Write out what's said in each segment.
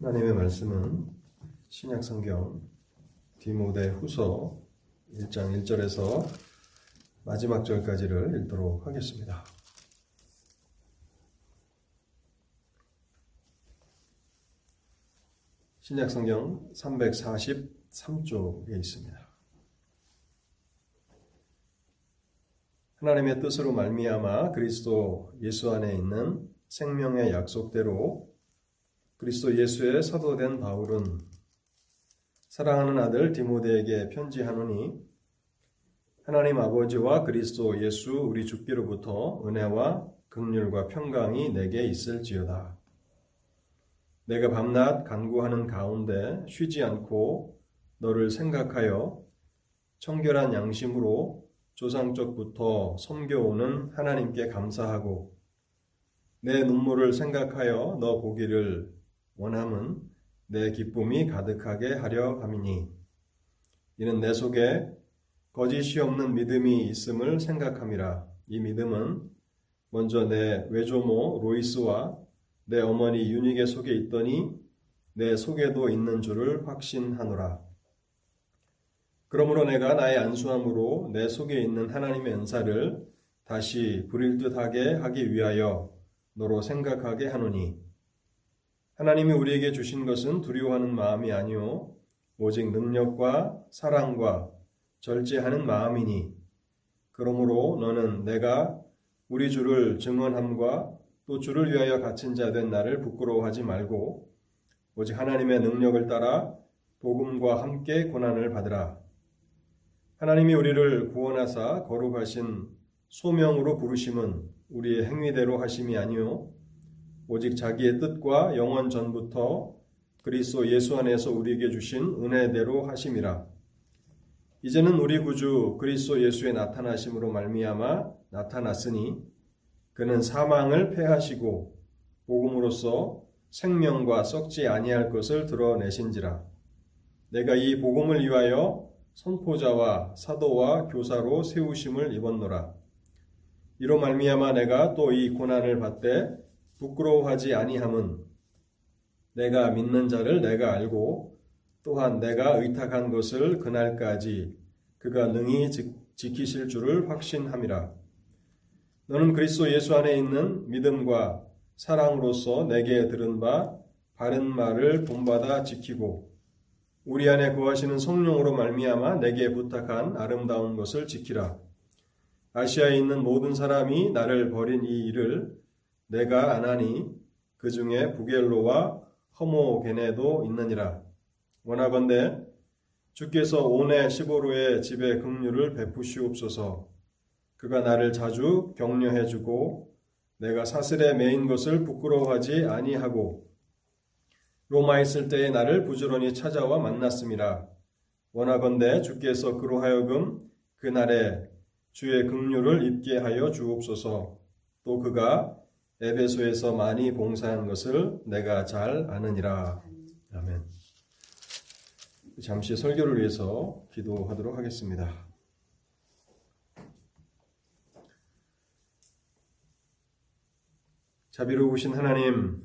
하나님의 말씀은 신약 성경 디모데 후서 1장 1절에서 마지막 절까지를 읽도록 하겠습니다. 신약 성경 343쪽에 있습니다. 하나님의 뜻으로 말미암아 그리스도 예수 안에 있는 생명의 약속대로 그리스도 예수의 사도된 바울은 사랑하는 아들 디모데에게 편지하노니 하나님 아버지와 그리스도 예수 우리 주께로부터 은혜와 긍휼과 평강이 내게 있을지어다. 내가 밤낮 간구하는 가운데 쉬지 않고 너를 생각하여 청결한 양심으로 조상적부터 섬겨오는 하나님께 감사하고 내 눈물을 생각하여 너 보기를 원함은 내 기쁨이 가득하게 하려 함이니 이는 내 속에 거짓이 없는 믿음이 있음을 생각함이라 이 믿음은 먼저 내 외조모 로이스와 내 어머니 유니게 속에 있더니 내 속에도 있는 줄을 확신하노라. 그러므로 내가 나의 안수함으로 내 속에 있는 하나님의 은사를 다시 부릴 듯하게 하기 위하여 너로 생각하게 하노니 하나님이 우리에게 주신 것은 두려워하는 마음이 아니요 오직 능력과 사랑과 절제하는 마음이니 그러므로 너는 내가 우리 주를 증언함과 또 주를 위하여 갇힌 자 된 나를 부끄러워하지 말고 오직 하나님의 능력을 따라 복음과 함께 고난을 받으라. 하나님이 우리를 구원하사 거룩하신 소명으로 부르심은 우리의 행위대로 하심이 아니요 오직 자기의 뜻과 영원 전부터 그리스도 예수 안에서 우리에게 주신 은혜대로 하심이라. 이제는 우리 구주 그리스도 예수의 나타나심으로 말미암아 나타났으니 그는 사망을 패하시고 복음으로써 생명과 썩지 아니할 것을 드러내신지라. 내가 이 복음을 위하여 선포자와 사도와 교사로 세우심을 입었노라. 이로 말미암아 내가 또 이 고난을 받되 부끄러워하지 아니함은 내가 믿는 자를 내가 알고 또한 내가 의탁한 것을 그날까지 그가 능히 지키실 줄을 확신함이라. 너는 그리스도 예수 안에 있는 믿음과 사랑으로서 내게 들은 바 바른 말을 본받아 지키고 우리 안에 거하시는 성령으로 말미암아 내게 부탁한 아름다운 것을 지키라. 아시아에 있는 모든 사람이 나를 버린 이 일을 내가 안 하니 그 중에 부겔로와 허모게네도 있느니라. 원하건대 주께서 오네 시보루의 집에 긍휼을 베푸시옵소서. 그가 나를 자주 격려해 주고 내가 사슬에 매인 것을 부끄러워하지 아니하고 로마에 있을 때에 나를 부지런히 찾아와 만났습니다. 원하건대 주께서 그로 하여금 그날에 주의 긍휼을 입게 하여 주옵소서. 또 그가 에베소에서 많이 봉사한 것을 내가 잘 아느니라. 아멘. 잠시 설교를 위해서 기도하도록 하겠습니다. 자비로우신 하나님,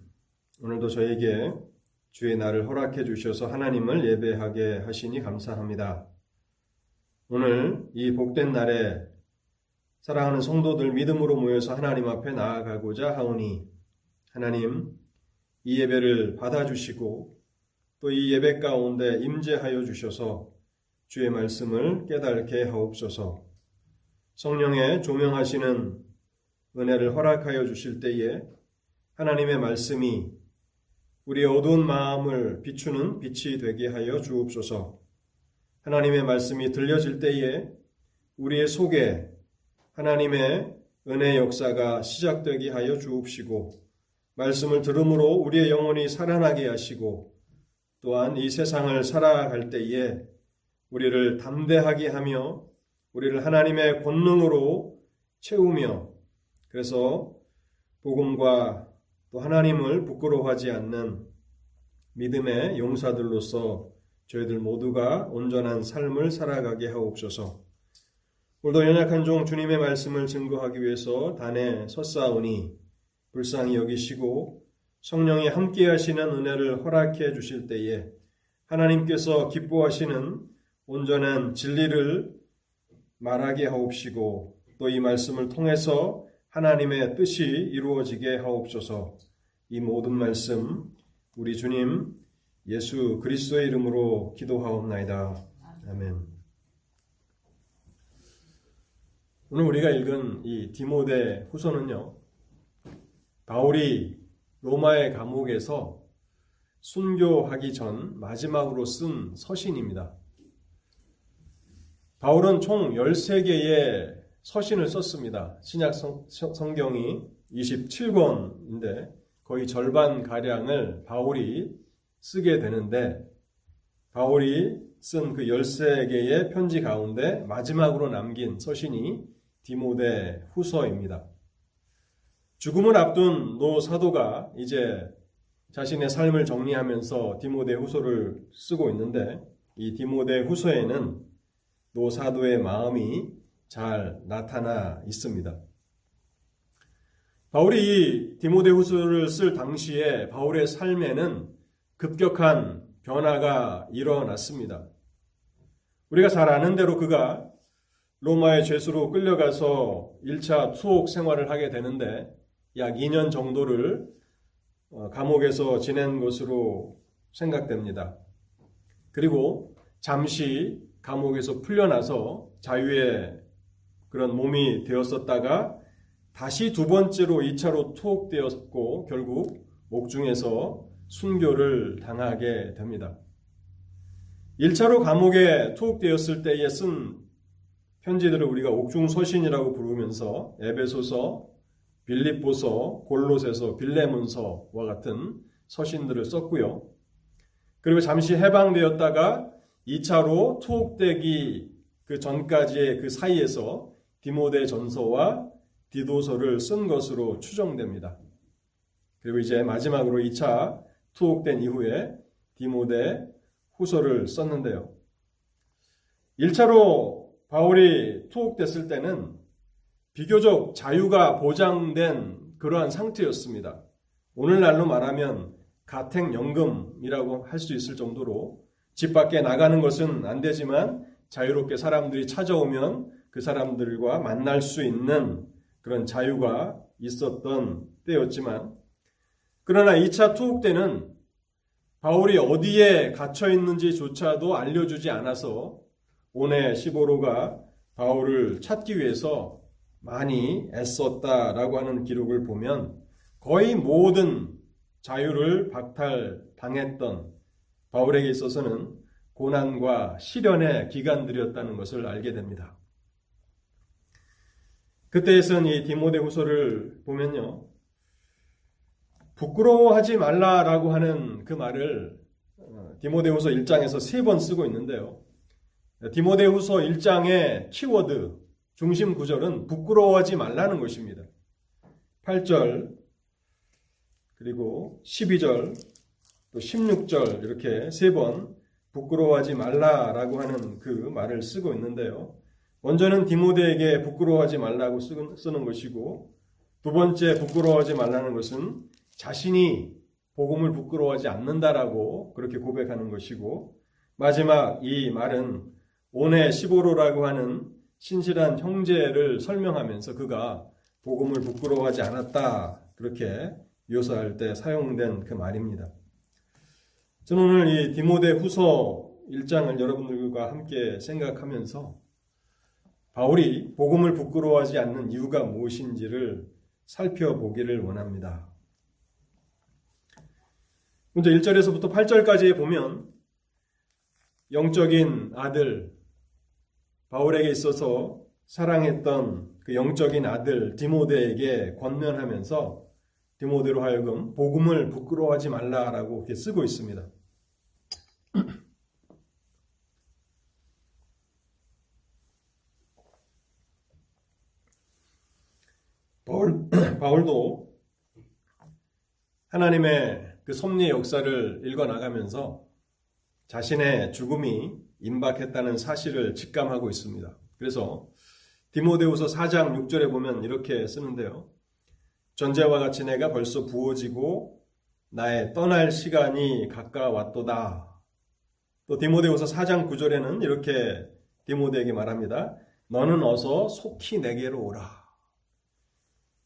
오늘도 저에게 주의 날을 허락해 주셔서 하나님을 예배하게 하시니 감사합니다. 오늘 이 복된 날에 사랑하는 성도들 믿음으로 모여서 하나님 앞에 나아가고자 하오니 하나님 이 예배를 받아주시고 또 이 예배 가운데 임재하여 주셔서 주의 말씀을 깨닫게 하옵소서 성령의 조명하시는 은혜를 허락하여 주실 때에 하나님의 말씀이 우리의 어두운 마음을 비추는 빛이 되게 하여 주옵소서. 하나님의 말씀이 들려질 때에 우리의 속에 하나님의 은혜 역사가 시작되게 하여 주옵시고 말씀을 들음으로 우리의 영혼이 살아나게 하시고 또한 이 세상을 살아갈 때에 우리를 담대하게 하며 우리를 하나님의 권능으로 채우며 그래서 복음과 또 하나님을 부끄러워하지 않는 믿음의 용사들로서 저희들 모두가 온전한 삶을 살아가게 하옵소서. 오늘도 연약한 종 주님의 말씀을 증거하기 위해서 단에 섰사오니 불쌍히 여기시고 성령이 함께 하시는 은혜를 허락해 주실 때에 하나님께서 기뻐하시는 온전한 진리를 말하게 하옵시고 또 이 말씀을 통해서 하나님의 뜻이 이루어지게 하옵소서. 이 모든 말씀 우리 주님 예수 그리스도의 이름으로 기도하옵나이다. 아멘. 오늘 우리가 읽은 이 디모데 후서는요. 바울이 로마의 감옥에서 순교하기 전 마지막으로 쓴 서신입니다. 바울은 총 13개의 서신을 썼습니다. 신약 성, 성경이 27권인데 거의 절반 가량을 바울이 쓰게 되는데 바울이 쓴 그 13개의 편지 가운데 마지막으로 남긴 서신이 디모데 후서입니다. 죽음을 앞둔 노 사도가 이제 자신의 삶을 정리하면서 디모데 후서를 쓰고 있는데 이 디모데 후서에는 노 사도의 마음이 잘 나타나 있습니다. 바울이 이 디모데 후서를 쓸 당시에 바울의 삶에는 급격한 변화가 일어났습니다. 우리가 잘 아는 대로 그가 로마의 죄수로 끌려가서 1차 투옥 생활을 하게 되는데 약 2년 정도를 어, 감옥에서 지낸 것으로 생각됩니다. 그리고 잠시 감옥에서 풀려나서 자유의 그런 몸이 되었었다가 다시 두 번째로 2차로 투옥되었고 결국 옥중에서 순교를 당하게 됩니다. 1차로 감옥에 투옥되었을 때에 쓴 편지들을 우리가 옥중서신이라고 부르면서 에베소서, 빌립보서, 골로새서, 빌레문서와 같은 서신들을 썼고요. 그리고 잠시 해방되었다가 2차로 투옥되기 그 전까지의 그 사이에서 디모데 전서와 디도서를 쓴 것으로 추정됩니다. 그리고 이제 마지막으로 2차 투옥된 이후에 디모데 후서를 썼는데요. 1차로 바울이 투옥됐을 때는 비교적 자유가 보장된 그러한 상태였습니다. 오늘날로 말하면 가택연금이라고 할 수 있을 정도로 집 밖에 나가는 것은 안 되지만 자유롭게 사람들이 찾아오면 그 사람들과 만날 수 있는 그런 자유가 있었던 때였지만 그러나 2차 투옥 때는 바울이 어디에 갇혀 있는지조차도 알려주지 않아서 오네 시보로가 바울을 찾기 위해서 많이 애썼다라고 하는 기록을 보면 거의 모든 자유를 박탈당했던 바울에게 있어서는 고난과 시련의 기간들이었다는 것을 알게 됩니다. 그때에선 이 디모데 후서를 보면요. 부끄러워하지 말라라고 하는 그 말을 어, 디모데후서 1장에서 세 번 쓰고 있는데요. 디모데후서 1장의 키워드 중심 구절은 부끄러워하지 말라는 것입니다. 8절 그리고 12절 또 16절 이렇게 세 번 부끄러워하지 말라라고 하는 그 말을 쓰고 있는데요. 먼저는 디모데에게 부끄러워하지 말라고 쓰는 것이고 두 번째 부끄러워하지 말라는 것은 자신이 복음을 부끄러워하지 않는다라고 그렇게 고백하는 것이고 마지막 이 말은 오네 시보로라고 하는 신실한 형제를 설명하면서 그가 복음을 부끄러워하지 않았다 그렇게 묘사할 때 사용된 그 말입니다. 저는 오늘 이 디모데 후서 1장을 여러분들과 함께 생각하면서 바울이 복음을 부끄러워하지 않는 이유가 무엇인지를 살펴보기를 원합니다. 먼저 1절에서부터 8절까지 보면 영적인 아들 바울에게 있어서 사랑했던 그 영적인 아들 디모데에게 권면하면서 디모데로 하여금 복음을 부끄러워하지 말라라고 이렇게 쓰고 있습니다. 바울, 바울도 하나님의 그 섭리의 역사를 읽어 나가면서 자신의 죽음이 임박했다는 사실을 직감하고 있습니다. 그래서 디모데후서 4장 6절에 보면 이렇게 쓰는데요. 전제와 같이 내가 벌써 부어지고 나의 떠날 시간이 가까웠도다. 또 디모데후서 4장 9절에는 이렇게 디모데에게 말합니다. 너는 어서 속히 내게로 오라.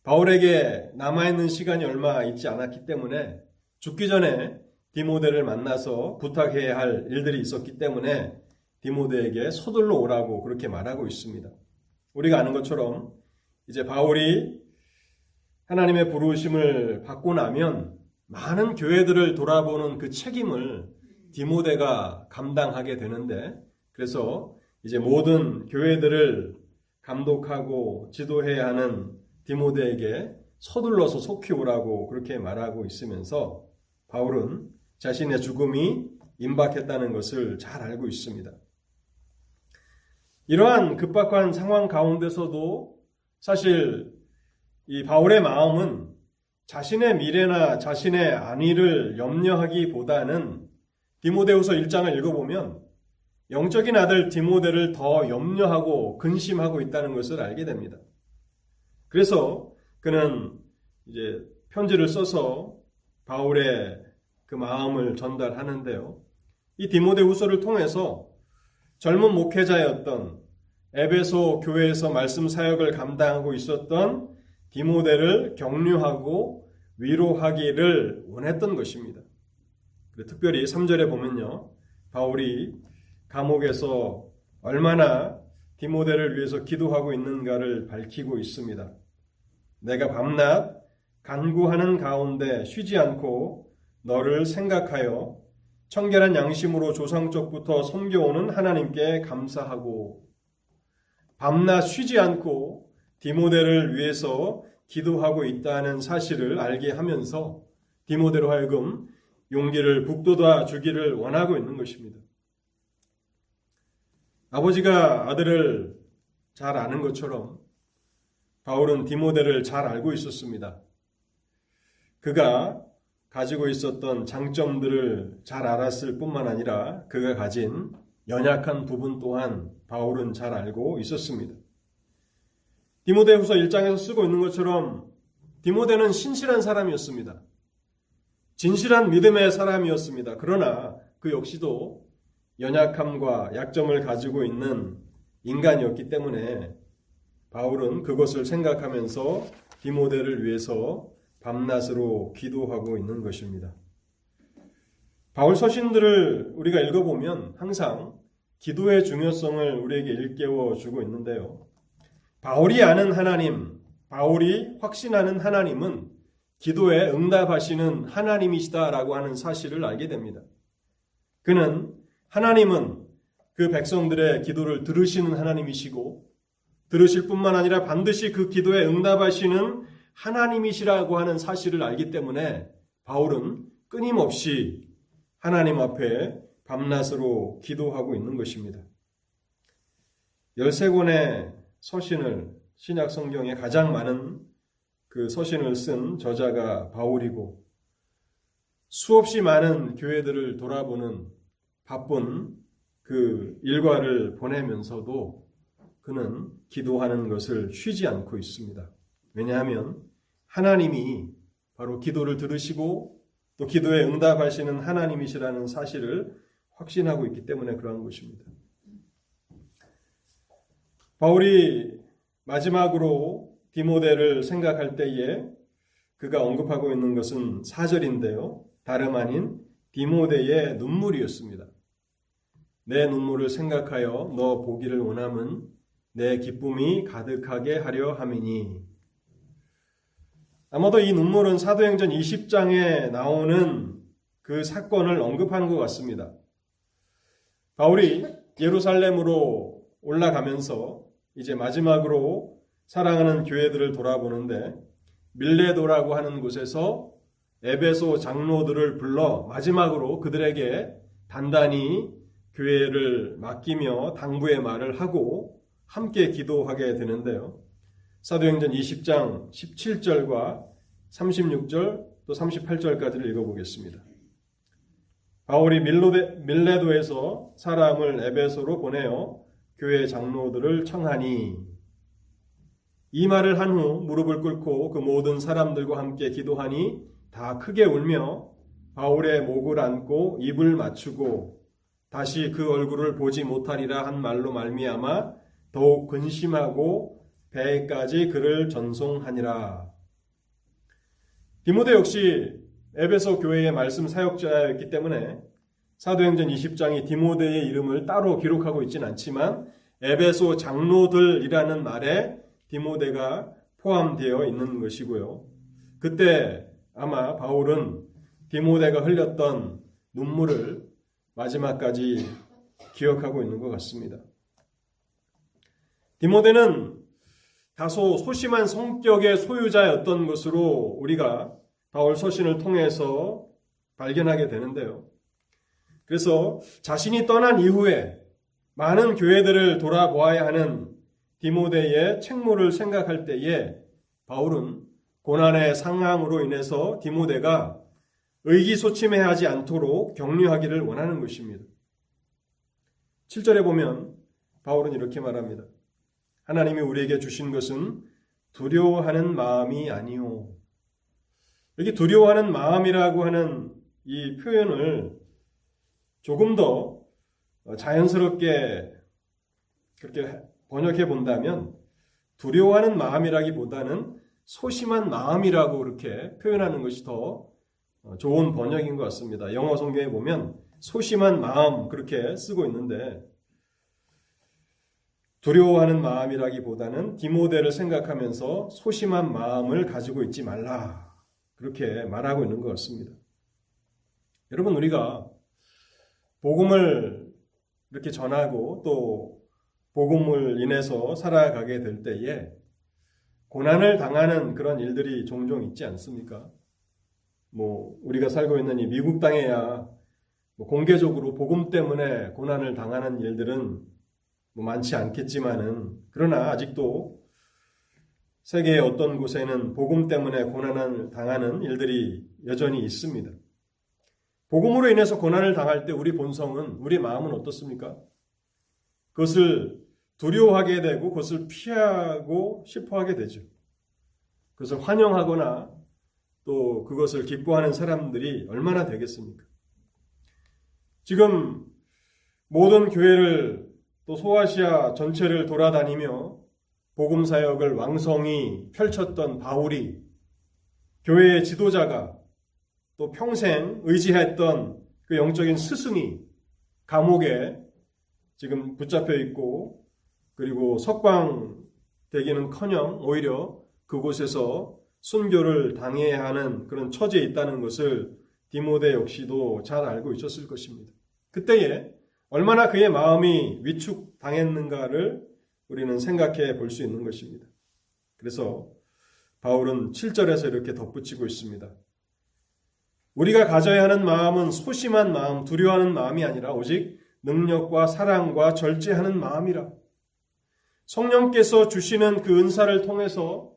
바울에게 남아있는 시간이 얼마 있지 않았기 때문에 죽기 전에 디모데를 만나서 부탁해야 할 일들이 있었기 때문에 디모데에게 서둘러 오라고 그렇게 말하고 있습니다. 우리가 아는 것처럼 이제 바울이 하나님의 부르심을 받고 나면 많은 교회들을 돌아보는 그 책임을 디모데가 감당하게 되는데 그래서 이제 모든 교회들을 감독하고 지도해야 하는 디모데에게 서둘러서 속히 오라고 그렇게 말하고 있으면서 바울은 자신의 죽음이 임박했다는 것을 잘 알고 있습니다. 이러한 급박한 상황 가운데서도 사실 이 바울의 마음은 자신의 미래나 자신의 안위를 염려하기보다는 디모데후서 1장을 읽어보면 영적인 아들 디모데를 더 염려하고 근심하고 있다는 것을 알게 됩니다. 그래서 그는 이제 편지를 써서 바울의 그 마음을 전달하는데요. 이 디모데후서를 통해서 젊은 목회자였던 에베소 교회에서 말씀 사역을 감당하고 있었던 디모데를 격려하고 위로하기를 원했던 것입니다. 특별히 3절에 보면요. 바울이 감옥에서 얼마나 디모데를 위해서 기도하고 있는가를 밝히고 있습니다. 내가 밤낮 간구하는 가운데 쉬지 않고 너를 생각하여 청결한 양심으로 조상적부터 섬겨오는 하나님께 감사하고 밤낮 쉬지 않고 디모데를 위해서 기도하고 있다는 사실을 알게 하면서 디모데로 하여금 용기를 북돋아 주기를 원하고 있는 것입니다. 아버지가 아들을 잘 아는 것처럼 바울은 디모데를 잘 알고 있었습니다. 그가 가지고 있었던 장점들을 잘 알았을 뿐만 아니라 그가 가진 연약한 부분 또한 바울은 잘 알고 있었습니다. 디모데후서 1장에서 쓰고 있는 것처럼 디모데는 신실한 사람이었습니다. 진실한 믿음의 사람이었습니다. 그러나 그 역시도 연약함과 약점을 가지고 있는 인간이었기 때문에 바울은 그것을 생각하면서 디모데를 위해서 밤낮으로 기도하고 있는 것입니다. 바울 서신들을 우리가 읽어보면 항상 기도의 중요성을 우리에게 일깨워 주고 있는데요. 바울이 아는 하나님, 바울이 확신하는 하나님은 기도에 응답하시는 하나님이시다라고 하는 사실을 알게 됩니다. 그는 하나님은 그 백성들의 기도를 들으시는 하나님이시고 들으실 뿐만 아니라 반드시 그 기도에 응답하시는 하나님이시라고 하는 사실을 알기 때문에 바울은 끊임없이 하나님 앞에 밤낮으로 기도하고 있는 것입니다. 13권의 서신을 신약 성경에 가장 많은 그 서신을 쓴 저자가 바울이고 수없이 많은 교회들을 돌아보는 바쁜 그 일과를 보내면서도 그는 기도하는 것을 쉬지 않고 있습니다. 왜냐하면 하나님이 바로 기도를 들으시고 또 기도에 응답하시는 하나님이시라는 사실을 확신하고 있기 때문에 그러한 것입니다. 바울이 마지막으로 디모데를 생각할 때에 그가 언급하고 있는 것은 사절인데요. 다름 아닌 디모데의 눈물이었습니다. 내 눈물을 생각하여 너 보기를 원함은 내 기쁨이 가득하게 하려 함이니. 아마도 이 눈물은 사도행전 20장에 나오는 그 사건을 언급하는 것 같습니다. 바울이 예루살렘으로 올라가면서 이제 마지막으로 사랑하는 교회들을 돌아보는데 밀레도라고 하는 곳에서 에베소 장로들을 불러 마지막으로 그들에게 단단히 교회를 맡기며 당부의 말을 하고 함께 기도하게 되는데요. 사도행전 20장 17절과 36절 또 38절까지를 읽어보겠습니다. 바울이 밀로데, 밀레도에서 사람을 에베소로 보내어 교회 장로들을 청하니 이 말을 한 후 무릎을 꿇고 그 모든 사람들과 함께 기도하니 다 크게 울며 바울의 목을 안고 입을 맞추고 다시 그 얼굴을 보지 못하리라 한 말로 말미암아 더욱 근심하고 배까지 그를 전송하니라. 디모데 역시 에베소 교회의 말씀 사역자였기 때문에 사도행전 20장이 디모데의 이름을 따로 기록하고 있지는 않지만 에베소 장로들이라는 말에 디모데가 포함되어 있는 것이고요. 그때 아마 바울은 디모데가 흘렸던 눈물을 마지막까지 기억하고 있는 것 같습니다. 디모데는 다소 소심한 성격의 소유자였던 것으로 우리가 바울 서신을 통해서 발견하게 되는데요. 그래서 자신이 떠난 이후에 많은 교회들을 돌아보아야 하는 디모데의 책무를 생각할 때에 바울은 고난의 상황으로 인해서 디모데가 의기소침해하지 않도록 격려하기를 원하는 것입니다. 7절에 보면 바울은 이렇게 말합니다. 하나님이 우리에게 주신 것은 두려워하는 마음이 아니오. 여기 두려워하는 마음이라고 하는 이 표현을 조금 더 자연스럽게 그렇게 번역해 본다면 두려워하는 마음이라기보다는 소심한 마음이라고 그렇게 표현하는 것이 더 좋은 번역인 것 같습니다. 영어 성경에 보면 소심한 마음 그렇게 쓰고 있는데 두려워하는 마음이라기보다는 디모데를 생각하면서 소심한 마음을 가지고 있지 말라. 그렇게 말하고 있는 것 같습니다. 여러분, 우리가 복음을 이렇게 전하고 또 복음을 인해서 살아가게 될 때에 고난을 당하는 그런 일들이 종종 있지 않습니까? 뭐, 우리가 살고 있는 이 미국 땅에야 뭐 공개적으로 복음 때문에 고난을 당하는 일들은 뭐 많지 않겠지만은 그러나 아직도 세계의 어떤 곳에는 복음 때문에 고난을 당하는 일들이 여전히 있습니다. 복음으로 인해서 고난을 당할 때 우리 본성은 우리 마음은 어떻습니까? 그것을 두려워하게 되고 그것을 피하고 싶어 하게 되죠. 그것을 환영하거나 또 그것을 기뻐하는 사람들이 얼마나 되겠습니까? 지금 모든 교회를 또 소아시아 전체를 돌아다니며 복음 사역을 왕성히 펼쳤던 바울이 교회의 지도자가 또 평생 의지했던 그 영적인 스승이 감옥에 지금 붙잡혀 있고 그리고 석방되기는 커녕 오히려 그곳에서 순교를 당해야 하는 그런 처지에 있다는 것을 디모데 역시도 잘 알고 있었을 것입니다. 그때에 얼마나 그의 마음이 위축당했는가를 우리는 생각해 볼 수 있는 것입니다. 그래서 바울은 7절에서 이렇게 덧붙이고 있습니다. 우리가 가져야 하는 마음은 소심한 마음, 두려워하는 마음이 아니라 오직 능력과 사랑과 절제하는 마음이라. 성령께서 주시는 그 은사를 통해서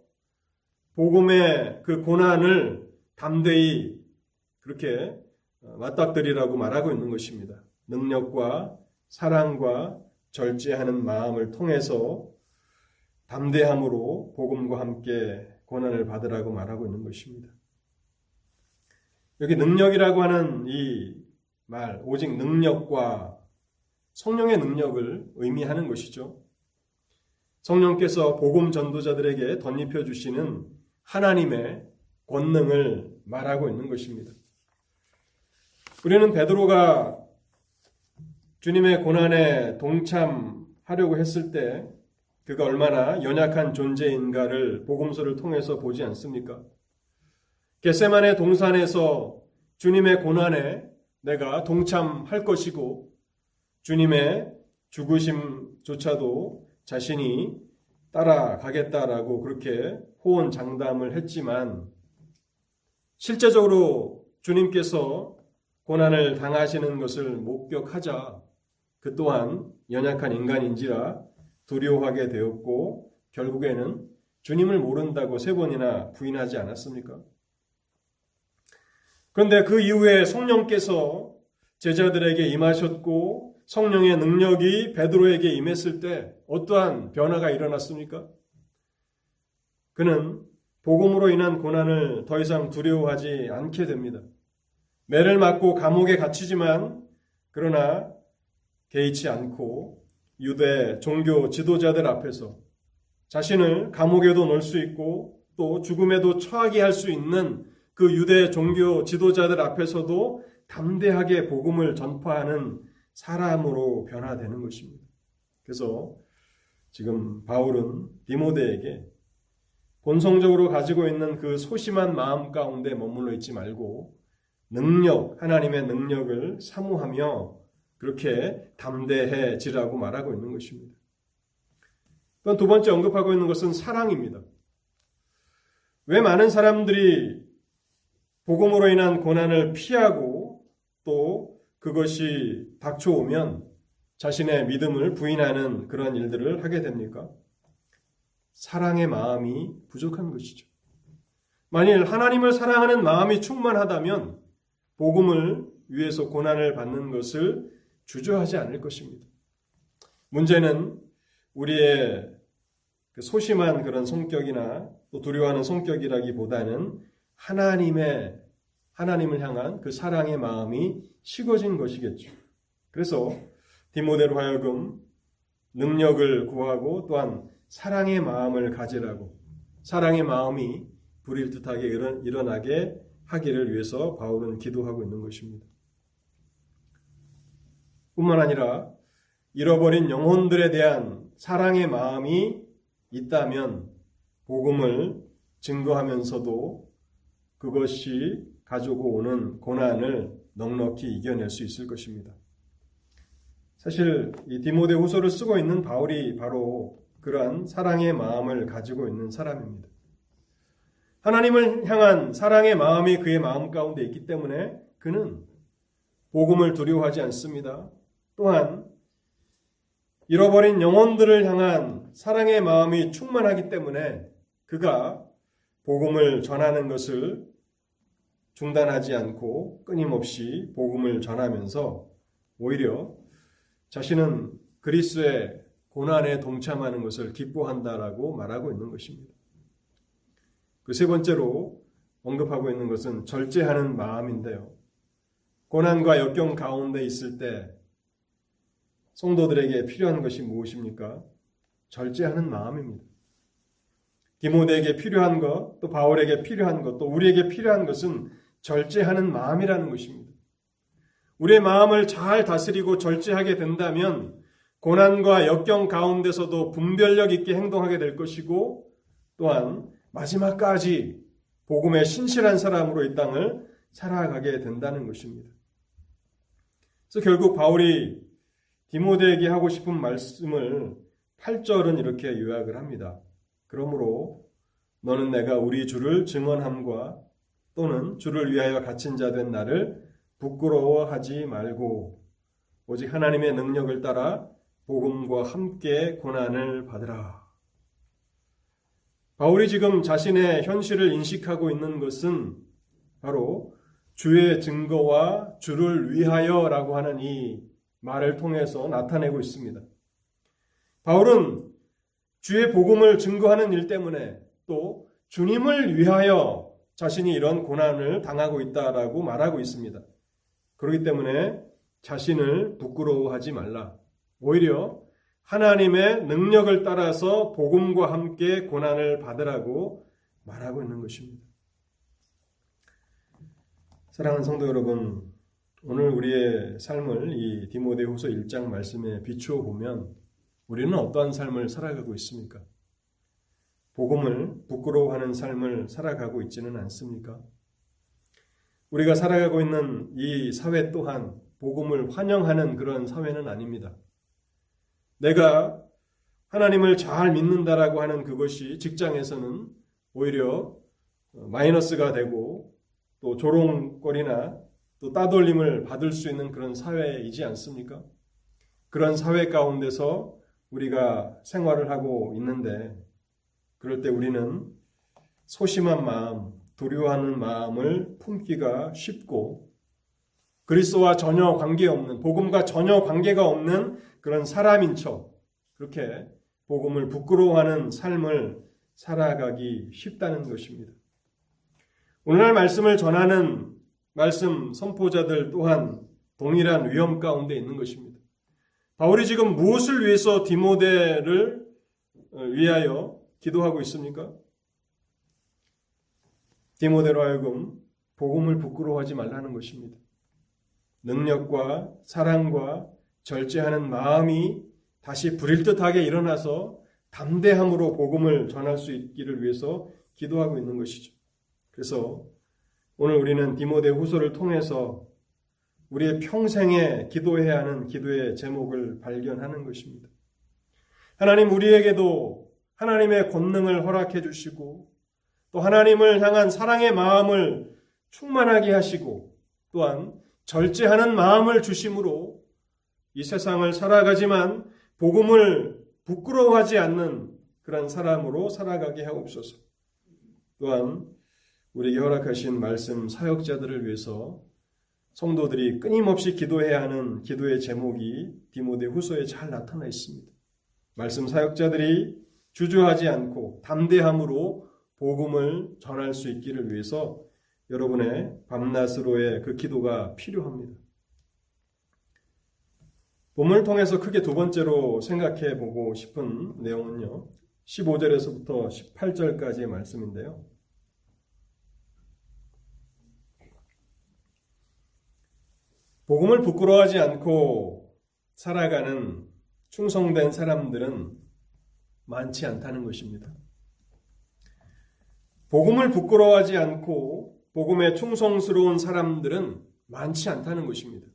복음의 그 고난을 담대히 그렇게 맞닥뜨리라고 말하고 있는 것입니다. 능력과 사랑과 절제하는 마음을 통해서 담대함으로 복음과 함께 고난을 받으라고 말하고 있는 것입니다. 여기 능력이라고 하는 이 말, 오직 능력과 성령의 능력을 의미하는 것이죠. 성령께서 복음 전도자들에게 덧입혀 주시는 하나님의 권능을 말하고 있는 것입니다. 우리는 베드로가 주님의 고난에 동참하려고 했을 때 그가 얼마나 연약한 존재인가를 복음서를 통해서 보지 않습니까? 겟세만의 동산에서 주님의 고난에 내가 동참할 것이고 주님의 죽으심조차도 자신이 따라가겠다라고 그렇게 호언 장담을 했지만 실제적으로 주님께서 고난을 당하시는 것을 목격하자 그 또한 연약한 인간인지라 두려워하게 되었고 결국에는 주님을 모른다고 세 번이나 부인하지 않았습니까? 그런데 그 이후에 성령께서 제자들에게 임하셨고 성령의 능력이 베드로에게 임했을 때 어떠한 변화가 일어났습니까? 그는 복음으로 인한 고난을 더 이상 두려워하지 않게 됩니다. 매를 맞고 감옥에 갇히지만 그러나 개의치 않고 유대 종교 지도자들 앞에서 자신을 감옥에도 넣을 수 있고 또 죽음에도 처하게 할 수 있는 그 유대 종교 지도자들 앞에서도 담대하게 복음을 전파하는 사람으로 변화되는 것입니다. 그래서 지금 바울은 디모데에게 본성적으로 가지고 있는 그 소심한 마음 가운데 머물러 있지 말고 능력, 하나님의 능력을 사모하며 그렇게 담대해지라고 말하고 있는 것입니다. 또한 두 번째 언급하고 있는 것은 사랑입니다. 왜 많은 사람들이 복음으로 인한 고난을 피하고 또 그것이 닥쳐오면 자신의 믿음을 부인하는 그런 일들을 하게 됩니까? 사랑의 마음이 부족한 것이죠. 만일 하나님을 사랑하는 마음이 충만하다면 복음을 위해서 고난을 받는 것을 주저하지 않을 것입니다. 문제는 우리의 그 소심한 그런 성격이나 또 두려워하는 성격이라기보다는 하나님의 하나님을 향한 그 사랑의 마음이 식어진 것이겠죠. 그래서 디모데로 하여금 능력을 구하고 또한 사랑의 마음을 가지라고 사랑의 마음이 불일 듯하게 일어나게 하기를 위해서 바울은 기도하고 있는 것입니다. 뿐만 아니라 잃어버린 영혼들에 대한 사랑의 마음이 있다면 복음을 증거하면서도 그것이 가지고 오는 고난을 넉넉히 이겨낼 수 있을 것입니다. 사실 이 디모데 후서를 쓰고 있는 바울이 바로 그러한 사랑의 마음을 가지고 있는 사람입니다. 하나님을 향한 사랑의 마음이 그의 마음 가운데 있기 때문에 그는 복음을 두려워하지 않습니다. 또한 잃어버린 영혼들을 향한 사랑의 마음이 충만하기 때문에 그가 복음을 전하는 것을 중단하지 않고 끊임없이 복음을 전하면서 오히려 자신은 그리스의 고난에 동참하는 것을 기뻐한다라고 말하고 있는 것입니다. 그 세 번째로 언급하고 있는 것은 절제하는 마음인데요. 고난과 역경 가운데 있을 때 성도들에게 필요한 것이 무엇입니까? 절제하는 마음입니다. 디모데에게 필요한 것, 또 바울에게 필요한 것, 또 우리에게 필요한 것은 절제하는 마음이라는 것입니다. 우리의 마음을 잘 다스리고 절제하게 된다면 고난과 역경 가운데서도 분별력 있게 행동하게 될 것이고 또한 마지막까지 복음의 신실한 사람으로 이 땅을 살아가게 된다는 것입니다. 그래서 결국 바울이 디모데에게 하고 싶은 말씀을 8절은 이렇게 요약을 합니다. 그러므로 너는 내가 우리 주를 증언함과 또는 주를 위하여 갇힌 자 된 나를 부끄러워하지 말고 오직 하나님의 능력을 따라 복음과 함께 고난을 받으라. 바울이 지금 자신의 현실을 인식하고 있는 것은 바로 주의 증거와 주를 위하여라고 하는 이 말을 통해서 나타내고 있습니다. 바울은 주의 복음을 증거하는 일 때문에 또 주님을 위하여 자신이 이런 고난을 당하고 있다라고 말하고 있습니다. 그렇기 때문에 자신을 부끄러워하지 말라. 오히려 하나님의 능력을 따라서 복음과 함께 고난을 받으라고 말하고 있는 것입니다. 사랑하는 성도 여러분, 오늘 우리의 삶을 이 디모데후서 1장 말씀에 비추어 보면 우리는 어떠한 삶을 살아가고 있습니까? 복음을 부끄러워하는 삶을 살아가고 있지는 않습니까? 우리가 살아가고 있는 이 사회 또한 복음을 환영하는 그런 사회는 아닙니다. 내가 하나님을 잘 믿는다라고 하는 그것이 직장에서는 오히려 마이너스가 되고 또 조롱거리나 또 따돌림을 받을 수 있는 그런 사회이지 않습니까? 그런 사회 가운데서 우리가 생활을 하고 있는데 그럴 때 우리는 소심한 마음, 두려워하는 마음을 품기가 쉽고 그리스도와 전혀 관계없는 복음과 전혀 관계가 없는 그런 사람인 척 그렇게 복음을 부끄러워하는 삶을 살아가기 쉽다는 것입니다. 오늘날 말씀을 전하는 말씀 선포자들 또한 동일한 위험 가운데 있는 것입니다. 바울이 지금 무엇을 위해서 디모데를 어, 위하여 기도하고 있습니까? 디모데로 하여금 복음을 부끄러워하지 말라는 것입니다. 능력과 사랑과 절제하는 마음이 다시 불일 듯하게 일어나서 담대함으로 복음을 전할 수 있기를 위해서 기도하고 있는 것이죠. 그래서 오늘 우리는 디모데 후서를 통해서 우리의 평생에 기도해야 하는 기도의 제목을 발견하는 것입니다. 하나님 우리에게도 하나님의 권능을 허락해 주시고 또 하나님을 향한 사랑의 마음을 충만하게 하시고 또한 절제하는 마음을 주심으로 이 세상을 살아가지만 복음을 부끄러워하지 않는 그런 사람으로 살아가게 하옵소서. 또한 우리에게 허락하신 말씀 사역자들을 위해서 성도들이 끊임없이 기도해야 하는 기도의 제목이 디모데 후서에 잘 나타나 있습니다. 말씀 사역자들이 주저하지 않고 담대함으로 복음을 전할 수 있기를 위해서 여러분의 밤낮으로의 그 기도가 필요합니다. 본문을 통해서 크게 두 번째로 생각해 보고 싶은 내용은요. 15절에서부터 18절까지의 말씀인데요. 복음을 부끄러워하지 않고 살아가는 충성된 사람들은 많지 않다는 것입니다. 복음을 부끄러워하지 않고 복음에 충성스러운 사람들은 많지 않다는 것입니다.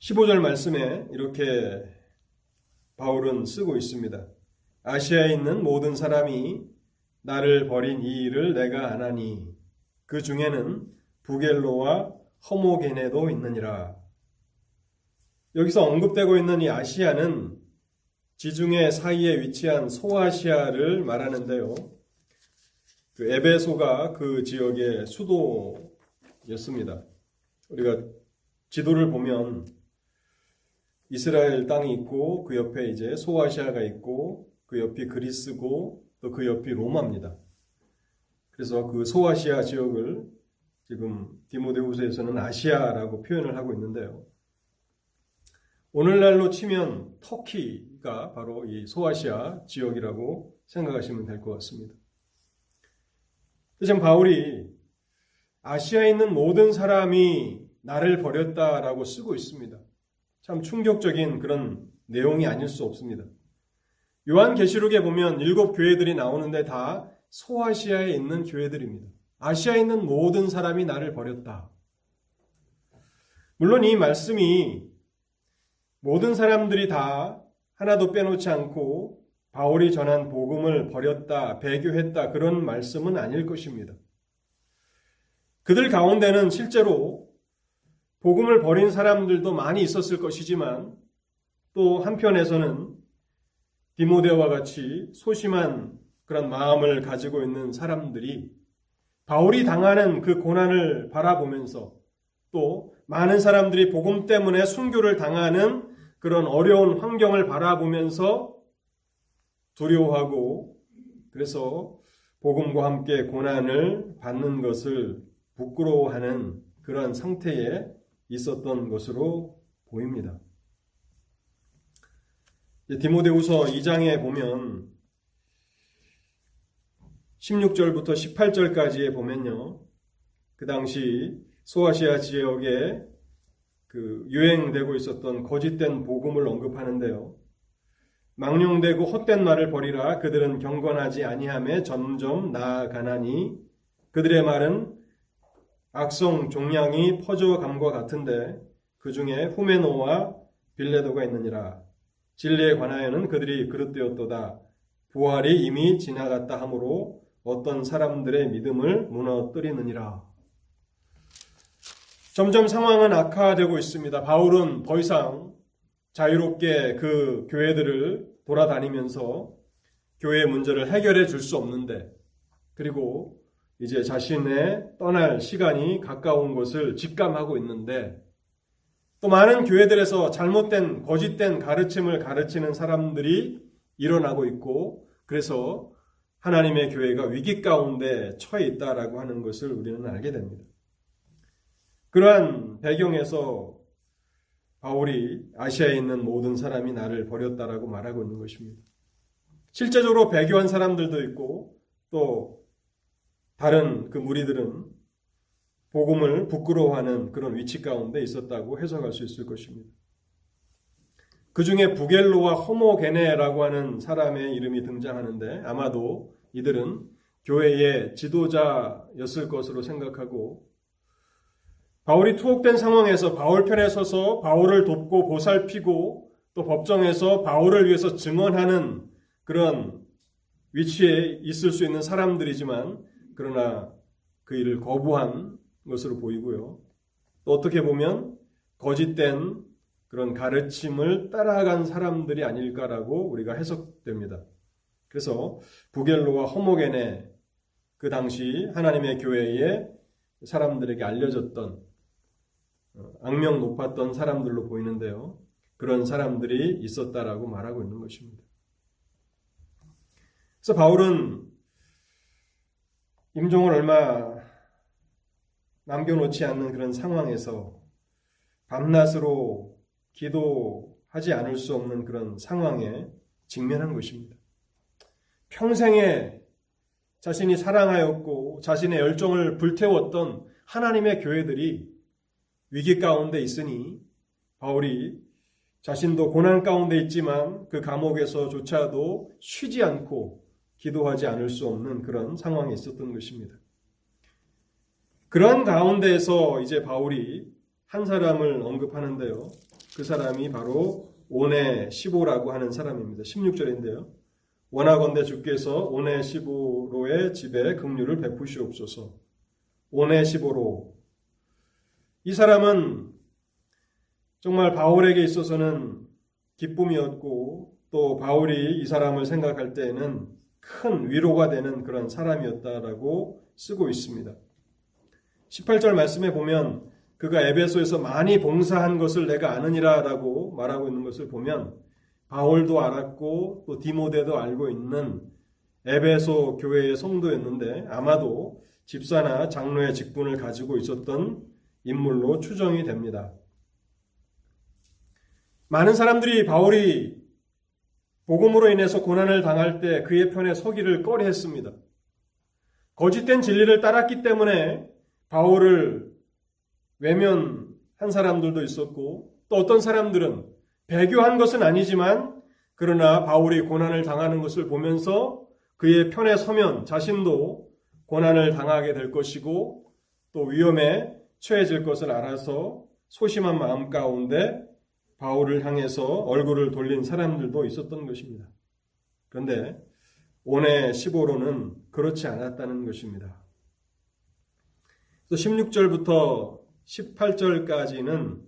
15절 말씀에 이렇게 바울은 쓰고 있습니다. 아시아에 있는 모든 사람이 나를 버린 이 일을 내가 안하니 그 중에는 부겔로와 허모게네도 있느니라. 여기서 언급되고 있는 이 아시아는 지중해 사이에 위치한 소아시아를 말하는데요. 그 에베소가 그 지역의 수도였습니다. 우리가 지도를 보면 이스라엘 땅이 있고 그 옆에 이제 소아시아가 있고 그 옆이 그리스고 또 그 옆이 로마입니다. 그래서 그 소아시아 지역을 지금 디모데후서에서는 아시아라고 표현을 하고 있는데요. 오늘날로 치면 터키가 바로 이 소아시아 지역이라고 생각하시면 될 것 같습니다. 지금 바울이 아시아에 있는 모든 사람이 나를 버렸다라고 쓰고 있습니다. 참 충격적인 그런 내용이 아닐 수 없습니다. 요한계시록에 보면 일곱 교회들이 나오는데 다 소아시아에 있는 교회들입니다. 아시아에 있는 모든 사람이 나를 버렸다. 물론 이 말씀이 모든 사람들이 다 하나도 빼놓지 않고 바울이 전한 복음을 버렸다, 배교했다, 그런 말씀은 아닐 것입니다. 그들 가운데는 실제로 복음을 버린 사람들도 많이 있었을 것이지만 또 한편에서는 디모데와 같이 소심한 그런 마음을 가지고 있는 사람들이 바울이 당하는 그 고난을 바라보면서 또 많은 사람들이 복음 때문에 순교를 당하는 그런 어려운 환경을 바라보면서 두려워하고 그래서 복음과 함께 고난을 받는 것을 부끄러워하는 그런 상태에 있었던 것으로 보입니다. 디모데후서 2장에 보면 16절부터 18절까지에 보면요. 그 당시 소아시아 지역에 그 유행되고 있었던 거짓된 복음을 언급하는데요. 망령되고 헛된 말을 버리라 그들은 경건하지 아니함에 점점 나아가나니 그들의 말은 악성 종량이 퍼져감과 같은데 그 중에 후메노와 빌레도가 있느니라 진리에 관하여는 그들이 그릇되었도다 부활이 이미 지나갔다 하므로 어떤 사람들의 믿음을 무너뜨리느니라. 점점 상황은 악화되고 있습니다. 바울은 더 이상 자유롭게 그 교회들을 돌아다니면서 교회 문제를 해결해 줄 수 없는데 그리고 이제 자신의 떠날 시간이 가까운 것을 직감하고 있는데 또 많은 교회들에서 잘못된 거짓된 가르침을 가르치는 사람들이 일어나고 있고 그래서 하나님의 교회가 위기 가운데 처해 있다라고 하는 것을 우리는 알게 됩니다. 그러한 배경에서 바울이 아시아에 있는 모든 사람이 나를 버렸다라고 말하고 있는 것입니다. 실제적으로 배교한 사람들도 있고 또 다른 그 무리들은 복음을 부끄러워하는 그런 위치 가운데 있었다고 해석할 수 있을 것입니다. 그 중에 부겔로와 호모게네라고 하는 사람의 이름이 등장하는데 아마도 이들은 교회의 지도자였을 것으로 생각하고 바울이 투옥된 상황에서 바울 편에 서서 바울을 돕고 보살피고 또 법정에서 바울을 위해서 증언하는 그런 위치에 있을 수 있는 사람들이지만 그러나 그 일을 거부한 것으로 보이고요. 또 어떻게 보면 거짓된 그런 가르침을 따라간 사람들이 아닐까라고 우리가 해석됩니다. 그래서 부겔로와 호모겐의 그 당시 하나님의 교회에 사람들에게 알려졌던 어, 악명 높았던 사람들로 보이는데요. 그런 사람들이 있었다라고 말하고 있는 것입니다. 그래서 바울은 임종을 얼마 남겨놓지 않는 그런 상황에서 밤낮으로 기도하지 않을 수 없는 그런 상황에 직면한 것입니다. 평생에 자신이 사랑하였고 자신의 열정을 불태웠던 하나님의 교회들이 위기 가운데 있으니 바울이 자신도 고난 가운데 있지만 그 감옥에서조차도 쉬지 않고 기도하지 않을 수 없는 그런 상황에 있었던 것입니다. 그런 가운데에서 이제 바울이 한 사람을 언급하는데요. 그 사람이 바로 오네 15라고 하는 사람입니다. 16절인데요. 원하건대 주께서 오네 15로의 집에 긍휼을 베푸시옵소서. 오네 15로 이 사람은 정말 바울에게 있어서는 기쁨이었고 또 바울이 이 사람을 생각할 때에는 큰 위로가 되는 그런 사람이었다라고 쓰고 있습니다. 18절 말씀에 보면 그가 에베소에서 많이 봉사한 것을 내가 아느니라라고 말하고 있는 것을 보면 바울도 알았고 또 디모데도 알고 있는 에베소 교회의 성도였는데 아마도 집사나 장로의 직분을 가지고 있었던 인물로 추정이 됩니다. 많은 사람들이 바울이 복음으로 인해서 고난을 당할 때 그의 편에 서기를 꺼려했습니다. 거짓된 진리를 따랐기 때문에 바울을 외면한 사람들도 있었고 또 어떤 사람들은 배교한 것은 아니지만 그러나 바울이 고난을 당하는 것을 보면서 그의 편에 서면 자신도 고난을 당하게 될 것이고 또 위험에 처해질 것을 알아서 소심한 마음 가운데 바울을 향해서 얼굴을 돌린 사람들도 있었던 것입니다. 그런데 오해 15로는 그렇지 않았다는 것입니다. 16절부터 18절까지는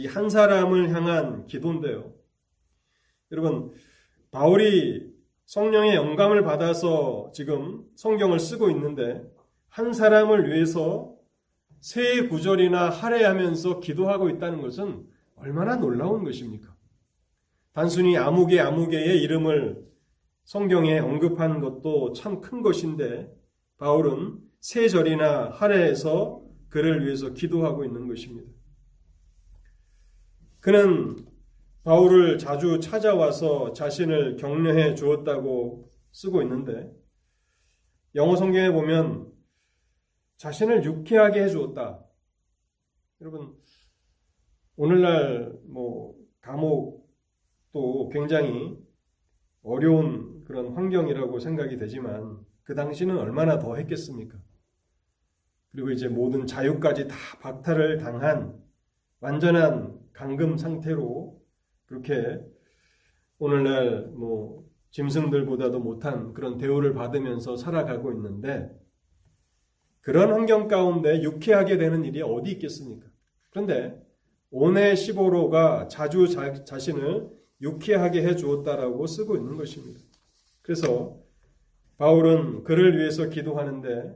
이 한 사람을 향한 기도인데요. 여러분, 바울이 성령의 영감을 받아서 지금 성경을 쓰고 있는데 한 사람을 위해서 세 구절이나 할애하면서 기도하고 있다는 것은 얼마나 놀라운 것입니까? 단순히 아무개 아무개의 이름을 성경에 언급한 것도 참 큰 것인데 바울은 세 절이나 할애해서 그를 위해서 기도하고 있는 것입니다. 그는 바울을 자주 찾아와서 자신을 격려해 주었다고 쓰고 있는데 영어 성경에 보면 자신을 유쾌하게 해 주었다. 여러분 오늘날 뭐 감옥도 굉장히 어려운 그런 환경이라고 생각이 되지만 그 당시는 얼마나 더 했겠습니까? 그리고 이제 모든 자유까지 다 박탈을 당한 완전한 감금 상태로 그렇게 오늘날 뭐 짐승들보다도 못한 그런 대우를 받으면서 살아가고 있는데 그런 환경 가운데 유쾌하게 되는 일이 어디 있겠습니까? 그런데 오네 15로가 자주 자, 자신을 유쾌하게 해 주었다라고 쓰고 있는 것입니다. 그래서 바울은 그를 위해서 기도하는데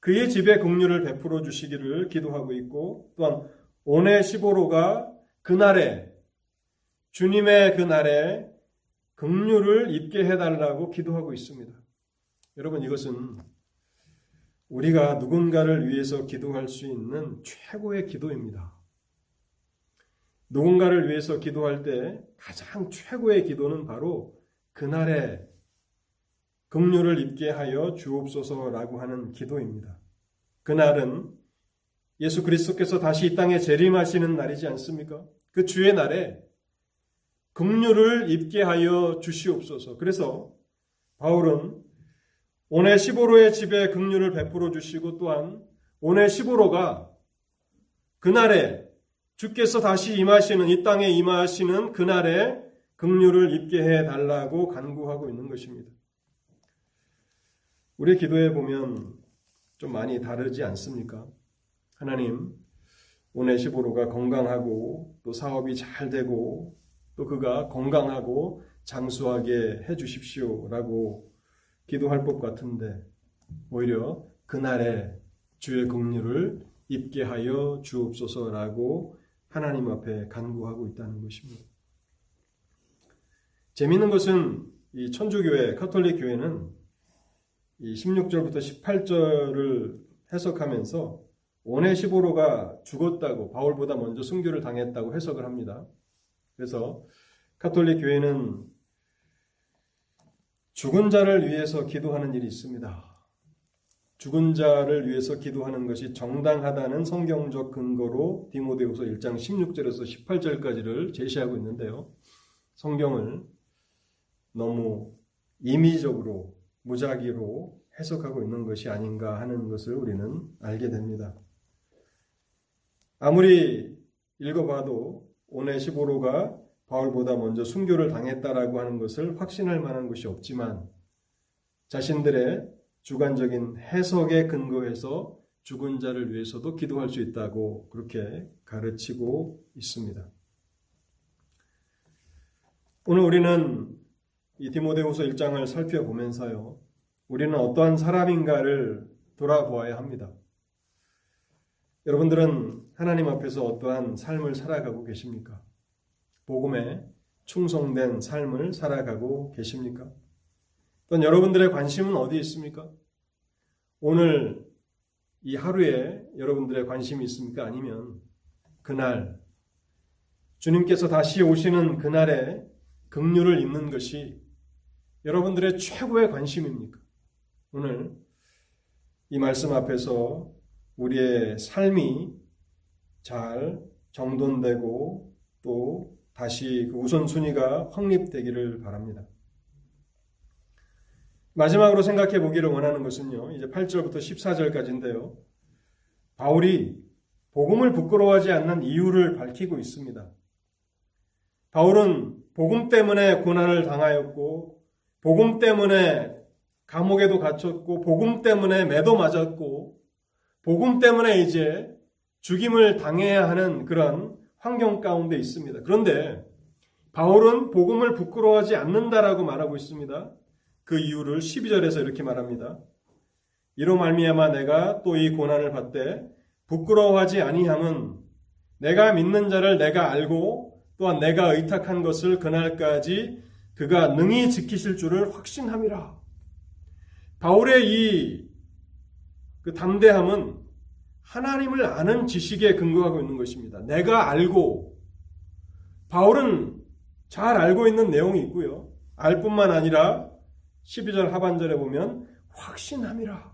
그의 집에 긍휼을 베풀어 주시기를 기도하고 있고 또한 오네 15로가 그날에 주님의 그날에 긍휼을 입게 해 달라고 기도하고 있습니다. 여러분 이것은 우리가 누군가를 위해서 기도할 수 있는 최고의 기도입니다. 누군가를 위해서 기도할 때 가장 최고의 기도는 바로 그날에 긍휼을 입게 하여 주옵소서라고 하는 기도입니다. 그날은 예수 그리스도께서 다시 이 땅에 재림하시는 날이지 않습니까? 그 주의 날에 긍휼을 입게 하여 주시옵소서. 그래서 바울은 오네 시보로의 집에 긍휼을 베풀어 주시고 또한 오네 시보로가 그날에 주께서 다시 임하시는 이 땅에 임하시는 그날에 긍휼을 입게 해 달라고 간구하고 있는 것입니다. 우리 기도해 보면 좀 많이 다르지 않습니까? 하나님, 오네시보로가 건강하고 또 사업이 잘 되고 또 그가 건강하고 장수하게 해 주십시오라고 기도할 것 같은데 오히려 그날에 주의 긍휼을 입게 하여 주옵소서라고 하나님 앞에 간구하고 있다는 것입니다. 재미있는 것은 이 천주교회, 카톨릭 교회는 이 16절부터 18절을 해석하면서 오네시보로가 죽었다고 바울보다 먼저 순교를 당했다고 해석을 합니다. 그래서 카톨릭 교회는 죽은 자를 위해서 기도하는 일이 있습니다. 죽은 자를 위해서 기도하는 것이 정당하다는 성경적 근거로 디모데후서 1장 16절에서 18절까지를 제시하고 있는데요. 성경을 너무 임의적으로 무작위로 해석하고 있는 것이 아닌가 하는 것을 우리는 알게 됩니다. 아무리 읽어봐도 오네시보로가 바울보다 먼저 순교를 당했다라고 하는 것을 확신할 만한 것이 없지만 자신들의 주관적인 해석에 근거해서 죽은 자를 위해서도 기도할 수 있다고 그렇게 가르치고 있습니다. 오늘 우리는 이 디모데후서 1장을 살펴보면서요. 우리는 어떠한 사람인가를 돌아보아야 합니다. 여러분들은 하나님 앞에서 어떠한 삶을 살아가고 계십니까? 복음에 충성된 삶을 살아가고 계십니까? 또는 여러분들의 관심은 어디 있습니까? 오늘 이 하루에 여러분들의 관심이 있습니까? 아니면 그날 주님께서 다시 오시는 그날에 긍휼을 입는 것이 여러분들의 최고의 관심입니까? 오늘 이 말씀 앞에서 우리의 삶이 잘 정돈되고 또 다시 그 우선순위가 확립되기를 바랍니다. 마지막으로 생각해 보기를 원하는 것은요, 이제 8절부터 14절까지인데요. 바울이 복음을 부끄러워하지 않는 이유를 밝히고 있습니다. 바울은 복음 때문에 고난을 당하였고, 복음 때문에 감옥에도 갇혔고, 복음 때문에 매도 맞았고, 복음 때문에 이제 죽임을 당해야 하는 그런 환경 가운데 있습니다. 그런데 바울은 복음을 부끄러워하지 않는다라고 말하고 있습니다. 그 이유를 12절에서 이렇게 말합니다. 이로 말미암아 내가 또 이 고난을 받되 부끄러워하지 아니함은 내가 믿는 자를 내가 알고 또한 내가 의탁한 것을 그날까지 그가 능히 지키실 줄을 확신함이라. 바울의 이 그 담대함은 하나님을 아는 지식에 근거하고 있는 것입니다. 내가 알고 바울은 잘 알고 있는 내용이 있고요. 알 뿐만 아니라 12절 하반절에 보면 확신함이라.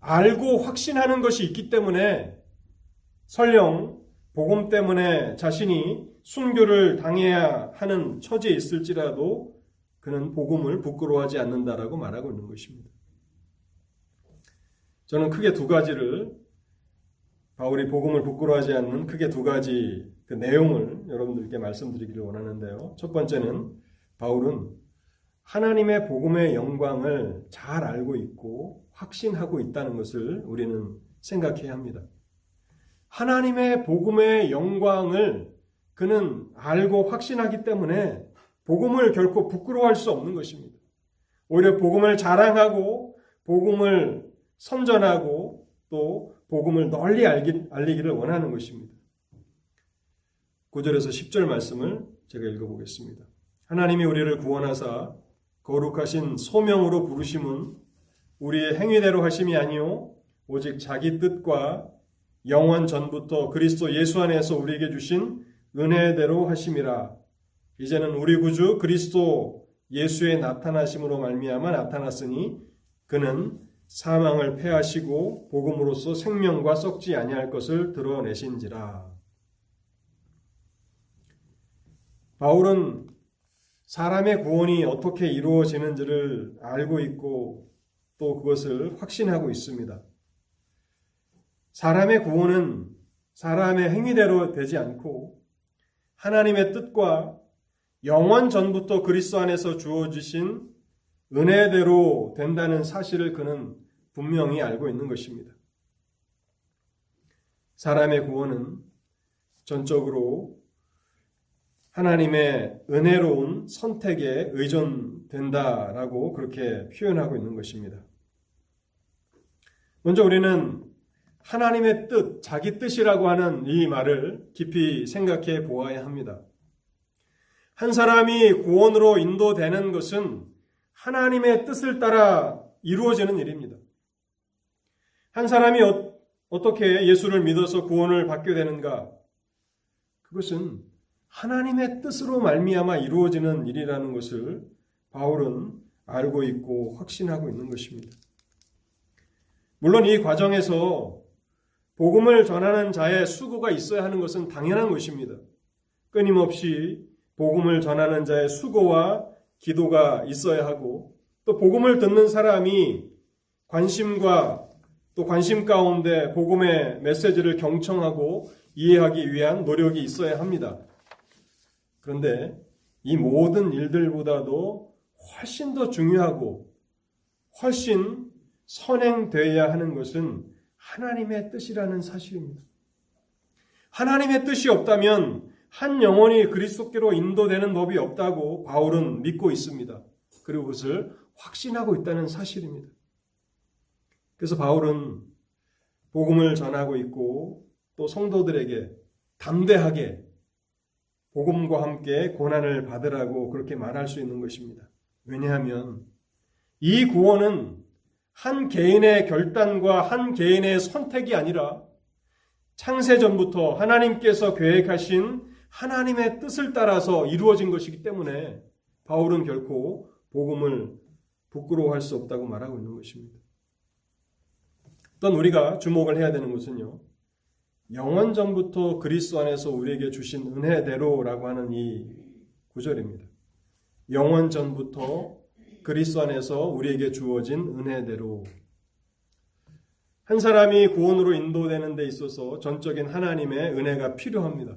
알고 확신하는 것이 있기 때문에 설령 복음 때문에 자신이 순교를 당해야 하는 처지에 있을지라도 그는 복음을 부끄러워하지 않는다라고 말하고 있는 것입니다. 저는 크게 두 가지를 바울이 복음을 부끄러워하지 않는 크게 두 가지 그 내용을 여러분들께 말씀드리기를 원하는데요. 첫 번째는 바울은 하나님의 복음의 영광을 잘 알고 있고 확신하고 있다는 것을 우리는 생각해야 합니다. 하나님의 복음의 영광을 그는 알고 확신하기 때문에 복음을 결코 부끄러워할 수 없는 것입니다. 오히려 복음을 자랑하고 복음을 선전하고 또 복음을 널리 알리기를 원하는 것입니다. 9절에서 10절 말씀을 제가 읽어보겠습니다. 하나님이 우리를 구원하사 거룩하신 소명으로 부르심은 우리의 행위대로 하심이 아니요 오직 자기 뜻과 영원 전부터 그리스도 예수 안에서 우리에게 주신 은혜대로 하심이라. 이제는 우리 구주 그리스도 예수의 나타나심으로 말미암아 나타났으니 그는 사망을 패하시고 복음으로써 생명과 썩지 아니할 것을 드러내신지라. 바울은 사람의 구원이 어떻게 이루어지는지를 알고 있고 또 그것을 확신하고 있습니다. 사람의 구원은 사람의 행위대로 되지 않고 하나님의 뜻과 영원 전부터 그리스도 안에서 주어지신 은혜대로 된다는 사실을 그는 분명히 알고 있는 것입니다. 사람의 구원은 전적으로 하나님의 은혜로운 선택에 의존된다라고 그렇게 표현하고 있는 것입니다. 먼저 우리는 하나님의 뜻, 자기 뜻이라고 하는 이 말을 깊이 생각해 보아야 합니다. 한 사람이 구원으로 인도되는 것은 하나님의 뜻을 따라 이루어지는 일입니다. 한 사람이 어, 떻게 예수를 믿어서 구원을 받게 되는가? 그것은 하나님의 뜻으로 말미암아 이루어지는 일이라는 것을 바울은 알고 있고 확신하고 있는 것입니다. 물론 이 과정에서 복음을 전하는 자의 수고가 있어야 하는 것은 당연한 것입니다. 끊임없이 복음을 전하는 자의 수고와 기도가 있어야 하고 또 복음을 듣는 사람이 관심과 또 관심 가운데 복음의 메시지를 경청하고 이해하기 위한 노력이 있어야 합니다. 그런데 이 모든 일들보다도 훨씬 더 중요하고 훨씬 선행되어야 하는 것은 하나님의 뜻이라는 사실입니다. 하나님의 뜻이 없다면 한 영혼이 그리스도께로 인도되는 법이 없다고 바울은 믿고 있습니다. 그리고 그것을 확신하고 있다는 사실입니다. 그래서 바울은 복음을 전하고 있고 또 성도들에게 담대하게 복음과 함께 고난을 받으라고 그렇게 말할 수 있는 것입니다. 왜냐하면 이 구원은 한 개인의 결단과 한 개인의 선택이 아니라 창세 전부터 하나님께서 계획하신 하나님의 뜻을 따라서 이루어진 것이기 때문에 바울은 결코 복음을 부끄러워할 수 없다고 말하고 있는 것입니다. 또 우리가 주목을 해야 되는 것은요. 영원 전부터 그리스도 안에서 우리에게 주신 은혜대로라고 하는 이 구절입니다. 영원 전부터 그리스도 안에서 우리에게 주어진 은혜대로 한 사람이 구원으로 인도되는 데 있어서 전적인 하나님의 은혜가 필요합니다.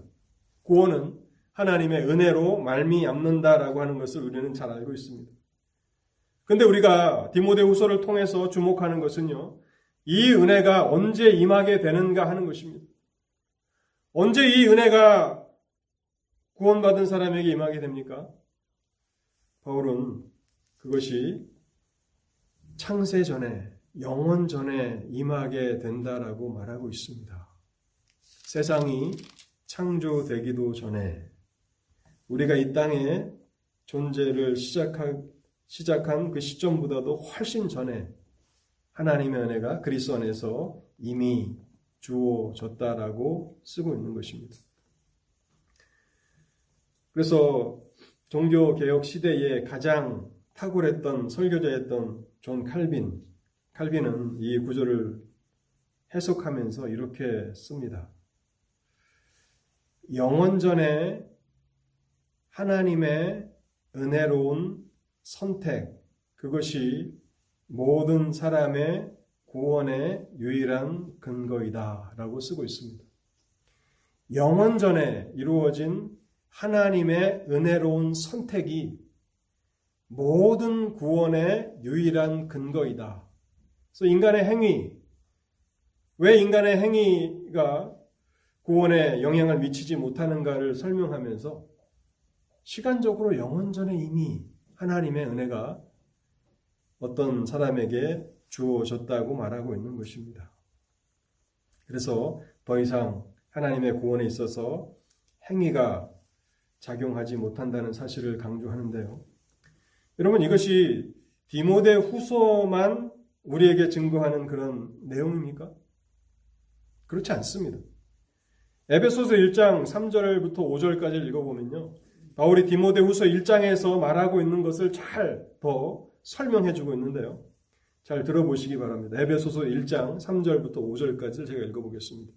구원은 하나님의 은혜로 말미암는다라고 하는 것을 우리는 잘 알고 있습니다. 근데 우리가 디모데 후서를 통해서 주목하는 것은요. 이 은혜가 언제 임하게 되는가 하는 것입니다. 언제 이 은혜가 구원받은 사람에게 임하게 됩니까? 바울은 그것이 창세 전에, 영원 전에 임하게 된다라고 말하고 있습니다. 세상이 창조되기도 전에 우리가 이 땅에 존재를 시작한, 시작한 그 시점보다도 훨씬 전에 하나님의 은혜가 그리스도 안에서 이미 주어졌다라고 쓰고 있는 것입니다. 그래서 종교 개혁 시대에 가장 탁월했던 설교자였던 존 칼빈, 칼빈은 이 구절을 해석하면서 이렇게 씁니다. 영원전에 하나님의 은혜로운 선택, 그것이 모든 사람의 구원의 유일한 근거이다. 라고 쓰고 있습니다. 영원전에 이루어진 하나님의 은혜로운 선택이 모든 구원의 유일한 근거이다. 그래서 인간의 행위, 왜 인간의 행위가 구원에 영향을 미치지 못하는가를 설명하면서 시간적으로 영원 전에 이미 하나님의 은혜가 어떤 사람에게 주어졌다고 말하고 있는 것입니다. 그래서 더 이상 하나님의 구원에 있어서 행위가 작용하지 못한다는 사실을 강조하는데요. 여러분 이것이 디모데 후서만 우리에게 증거하는 그런 내용입니까? 그렇지 않습니다. 에베소서 1장 3절부터 5절까지 읽어보면요. 바울이 디모데 후서 1장에서 말하고 있는 것을 잘 더 설명해 주고 있는데요. 잘 들어보시기 바랍니다. 에베소서 1장 3절부터 5절까지 제가 읽어보겠습니다.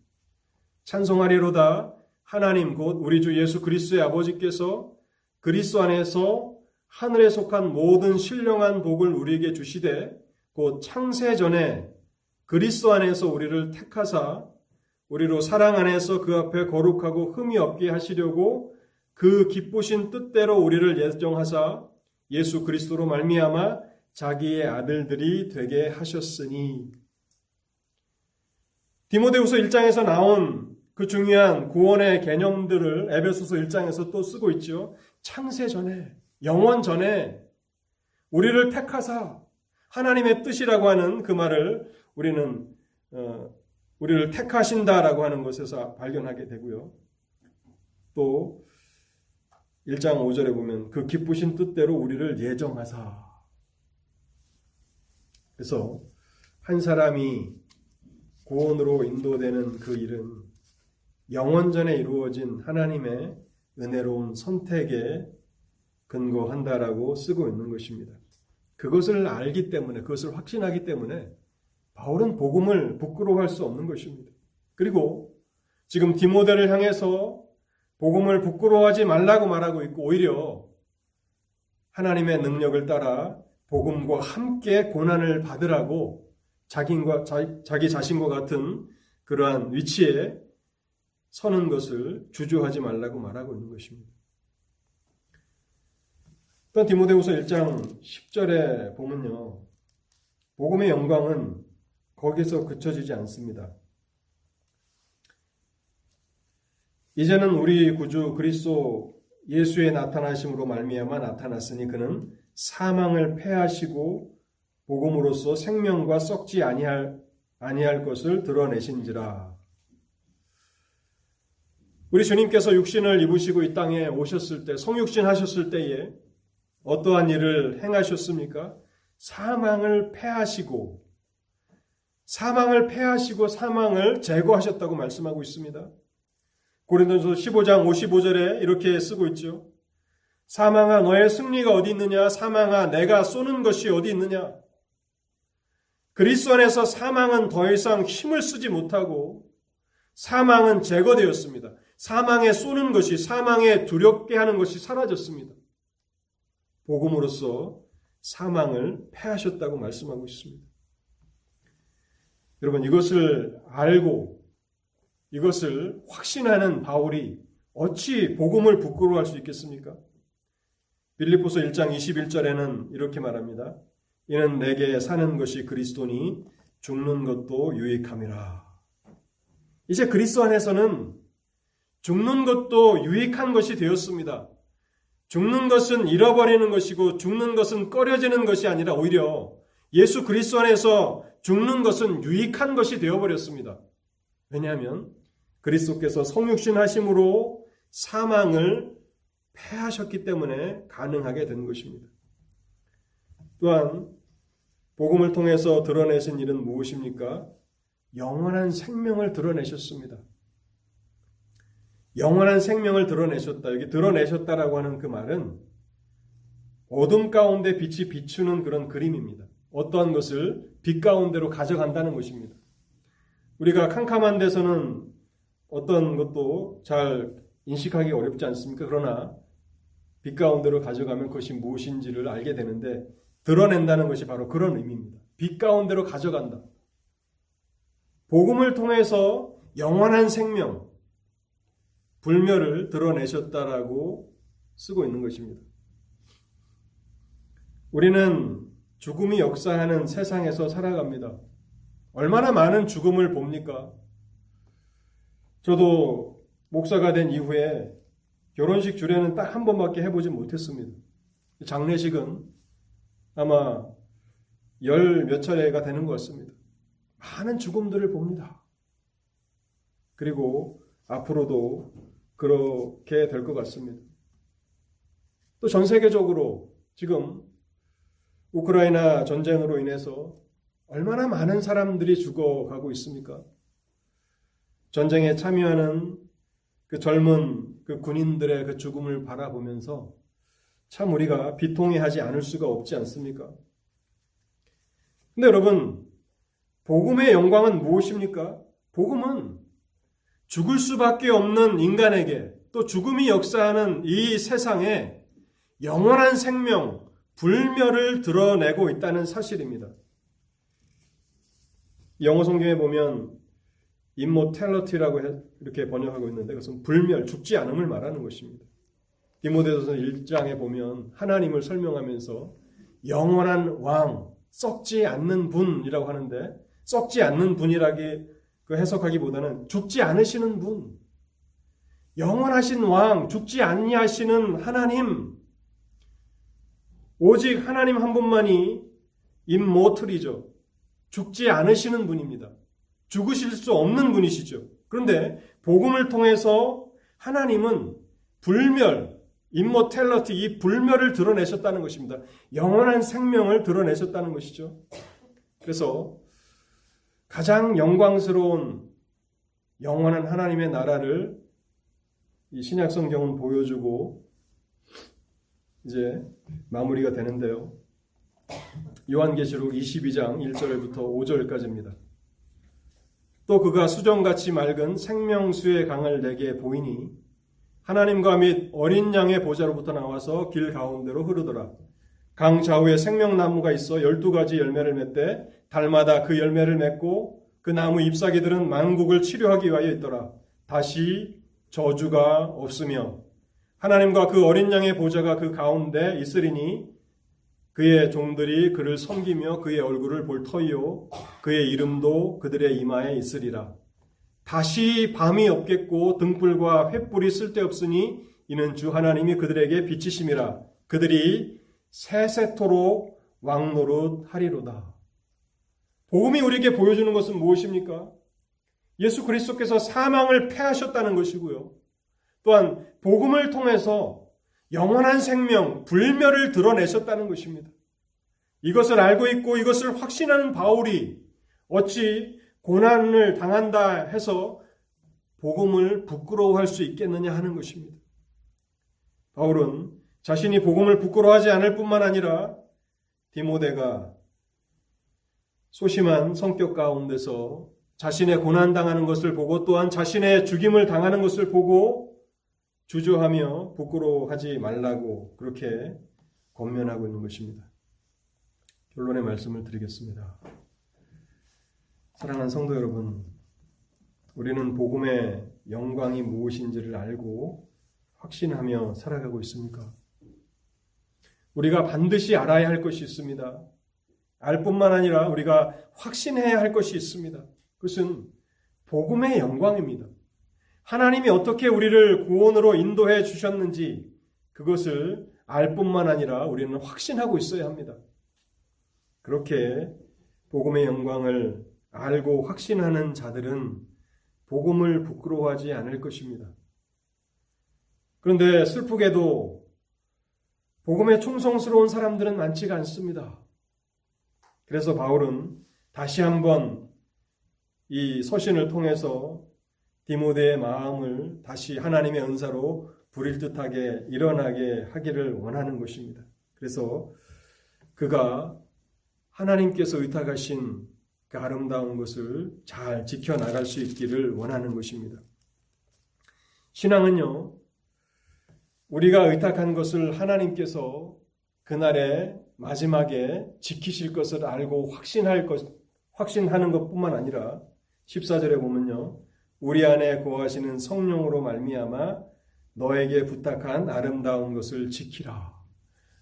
찬송하리로다 하나님 곧 우리 주 예수 그리스도의 아버지께서 그리스도 안에서 하늘에 속한 모든 신령한 복을 우리에게 주시되 곧 창세 전에 그리스도 안에서 우리를 택하사 우리로 사랑 안에서 그 앞에 거룩하고 흠이 없게 하시려고 그 기쁘신 뜻대로 우리를 예정하사 예수 그리스도로 말미암아 자기의 아들들이 되게 하셨으니 디모데후서 1장에서 나온 그 중요한 구원의 개념들을 에베소서 1장에서 또 쓰고 있죠. 창세 전에 영원 전에 우리를 택하사 하나님의 뜻이라고 하는 그 말을 우리는 어, 우리를 택하신다라고 하는 것에서 발견하게 되고요. 또 1장 5절에 보면 그 기쁘신 뜻대로 우리를 예정하사 그래서 한 사람이 구원으로 인도되는 그 일은 영원전에 이루어진 하나님의 은혜로운 선택에 근거한다라고 쓰고 있는 것입니다. 그것을 알기 때문에, 그것을 확신하기 때문에 바울은 복음을 부끄러워할 수 없는 것입니다. 그리고 지금 디모데를 향해서 복음을 부끄러워하지 말라고 말하고 있고 오히려 하나님의 능력을 따라 복음과 함께 고난을 받으라고 자기과, 자기 자신과 같은 그러한 위치에 서는 것을 주저하지 말라고 말하고 있는 것입니다. 또 디모데후서 1장 10절에 보면요. 복음의 영광은 거기서 그쳐지지 않습니다. 이제는 우리 구주 그리스도 예수의 나타나심으로 말미암아 나타났으니 그는 사망을 패하시고 복음으로써 생명과 썩지 아니할 아니할 것을 드러내신지라. 우리 주님께서 육신을 입으시고 이 땅에 오셨을 때 성육신 하셨을 때에 어떠한 일을 행하셨습니까? 사망을 패하시고 사망을 패하시고 사망을 제거하셨다고 말씀하고 있습니다. 고린도서 15장 55절에 이렇게 쓰고 있죠. 사망아 너의 승리가 어디 있느냐? 사망아 내가 쏘는 것이 어디 있느냐? 그리스도 안에서 사망은 더 이상 힘을 쓰지 못하고 사망은 제거되었습니다. 사망에 쏘는 것이 사망에 두렵게 하는 것이 사라졌습니다. 복음으로써 사망을 패하셨다고 말씀하고 있습니다. 여러분 이것을 알고 이것을 확신하는 바울이 어찌 복음을 부끄러워할 수 있겠습니까? 빌립보서 1장 21절에는 이렇게 말합니다. 이는 내게 사는 것이 그리스도니 죽는 것도 유익함이라. 이제 그리스도 안에서는 죽는 것도 유익한 것이 되었습니다. 죽는 것은 잃어버리는 것이고 죽는 것은 꺼려지는 것이 아니라 오히려 예수 그리스도 안에서 죽는 것은 유익한 것이 되어버렸습니다. 왜냐하면 그리스도께서 성육신 하심으로 사망을 패하셨기 때문에 가능하게 된 것입니다. 또한 복음을 통해서 드러내신 일은 무엇입니까? 영원한 생명을 드러내셨습니다. 영원한 생명을 드러내셨다. 여기 드러내셨다라고 하는 그 말은 어둠 가운데 빛이 비추는 그런 그림입니다. 어떠한 것을 빛 가운데로 가져간다는 것입니다. 우리가 캄캄한 데서는 어떤 것도 잘 인식하기 어렵지 않습니까? 그러나 빛 가운데로 가져가면 그것이 무엇인지를 알게 되는데 드러낸다는 것이 바로 그런 의미입니다. 빛 가운데로 가져간다. 복음을 통해서 영원한 생명, 불멸을 드러내셨다라고 쓰고 있는 것입니다. 우리는 죽음이 역사하는 세상에서 살아갑니다. 얼마나 많은 죽음을 봅니까? 저도 목사가 된 이후에 결혼식 주례는 딱 한 번밖에 해보지 못했습니다. 장례식은 아마 열 몇 차례가 되는 것 같습니다. 많은 죽음들을 봅니다. 그리고 앞으로도 그렇게 될 것 같습니다. 또 전 세계적으로 지금 우크라이나 전쟁으로 인해서 얼마나 많은 사람들이 죽어가고 있습니까? 전쟁에 참여하는 그 젊은 그 군인들의 그 죽음을 바라보면서 참 우리가 비통해하지 않을 수가 없지 않습니까? 근데 여러분, 복음의 영광은 무엇입니까? 복음은 죽을 수밖에 없는 인간에게 또 죽음이 역사하는 이 세상에 영원한 생명, 불멸을 드러내고 있다는 사실입니다. 영어 성경에 보면 immortality라고 이렇게 번역하고 있는데 그것은 불멸, 죽지 않음을 말하는 것입니다. 디모데전서 1장에 보면 하나님을 설명하면서 영원한 왕, 썩지 않는 분이라고 하는데 썩지 않는 분이라기 그 해석하기보다는 죽지 않으시는 분, 영원하신 왕, 죽지 아니하시는 하나님, 오직 하나님 한 분만이 임모틀이죠. 죽지 않으시는 분입니다. 죽으실 수 없는 분이시죠. 그런데 복음을 통해서 하나님은 불멸, 임모텔러티, 이 불멸을 드러내셨다는 것입니다. 영원한 생명을 드러내셨다는 것이죠. 그래서 가장 영광스러운 영원한 하나님의 나라를 이 신약 성경은 보여주고 이제 마무리가 되는데요. 요한계시록 22장 1절부터 5절까지입니다. 또 그가 수정같이 맑은 생명수의 강을 내게 보이니 하나님과 및 어린 양의 보좌로부터 나와서 길 가운데로 흐르더라. 강 좌우에 생명나무가 있어 열두 가지 열매를 맺되 달마다 그 열매를 맺고 그 나무 잎사귀들은 만국을 치료하기 위하여 있더라. 다시 저주가 없으며 하나님과 그 어린 양의 보좌가 그 가운데 있으리니 그의 종들이 그를 섬기며 그의 얼굴을 볼 터이요 그의 이름도 그들의 이마에 있으리라. 다시 밤이 없겠고 등불과 횃불이 쓸데없으니 이는 주 하나님이 그들에게 비치심이라. 그들이 세세토록 왕노릇 하리로다. 복음이 우리에게 보여주는 것은 무엇입니까? 예수 그리스도께서 사망을 패하셨다는 것이고요. 또한 복음을 통해서 영원한 생명, 불멸을 드러내셨다는 것입니다. 이것을 알고 있고 이것을 확신하는 바울이 어찌 고난을 당한다 해서 복음을 부끄러워할 수 있겠느냐 하는 것입니다. 바울은 자신이 복음을 부끄러워하지 않을 뿐만 아니라 디모데가 소심한 성격 가운데서 자신의 고난 당하는 것을 보고 또한 자신의 죽임을 당하는 것을 보고 주저하며 부끄러워하지 말라고 그렇게 권면하고 있는 것입니다. 결론의 말씀을 드리겠습니다. 사랑하는 성도 여러분, 우리는 복음의 영광이 무엇인지를 알고 확신하며 살아가고 있습니까? 우리가 반드시 알아야 할 것이 있습니다. 알 뿐만 아니라 우리가 확신해야 할 것이 있습니다. 그것은 복음의 영광입니다. 하나님이 어떻게 우리를 구원으로 인도해 주셨는지 그것을 알 뿐만 아니라 우리는 확신하고 있어야 합니다. 그렇게 복음의 영광을 알고 확신하는 자들은 복음을 부끄러워하지 않을 것입니다. 그런데 슬프게도 복음에 충성스러운 사람들은 많지가 않습니다. 그래서 바울은 다시 한번 이 서신을 통해서 디모데의 마음을 다시 하나님의 은사로 불일 듯하게 일어나게 하기를 원하는 것입니다. 그래서 그가 하나님께서 의탁하신 그 아름다운 것을 잘 지켜나갈 수 있기를 원하는 것입니다. 신앙은요, 우리가 의탁한 것을 하나님께서 그날의 마지막에 지키실 것을 알고 확신할 것, 확신하는 것 뿐만 아니라 14절에 보면요. 우리 안에 거하시는 성령으로 말미암아 너에게 부탁한 아름다운 것을 지키라.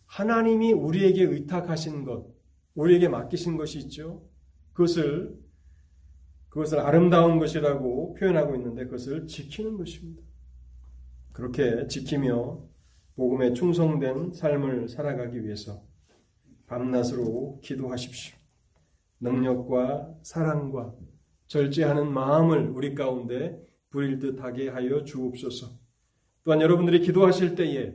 하나님이 우리에게 의탁하신 것, 우리에게 맡기신 것이 있죠. 그것을 그것을 아름다운 것이라고 표현하고 있는데 그것을 지키는 것입니다. 그렇게 지키며 복음에 충성된 삶을 살아가기 위해서 밤낮으로 기도하십시오. 능력과 사랑과 절제하는 마음을 우리 가운데 부릴 듯하게 하여 주옵소서. 또한 여러분들이 기도하실 때에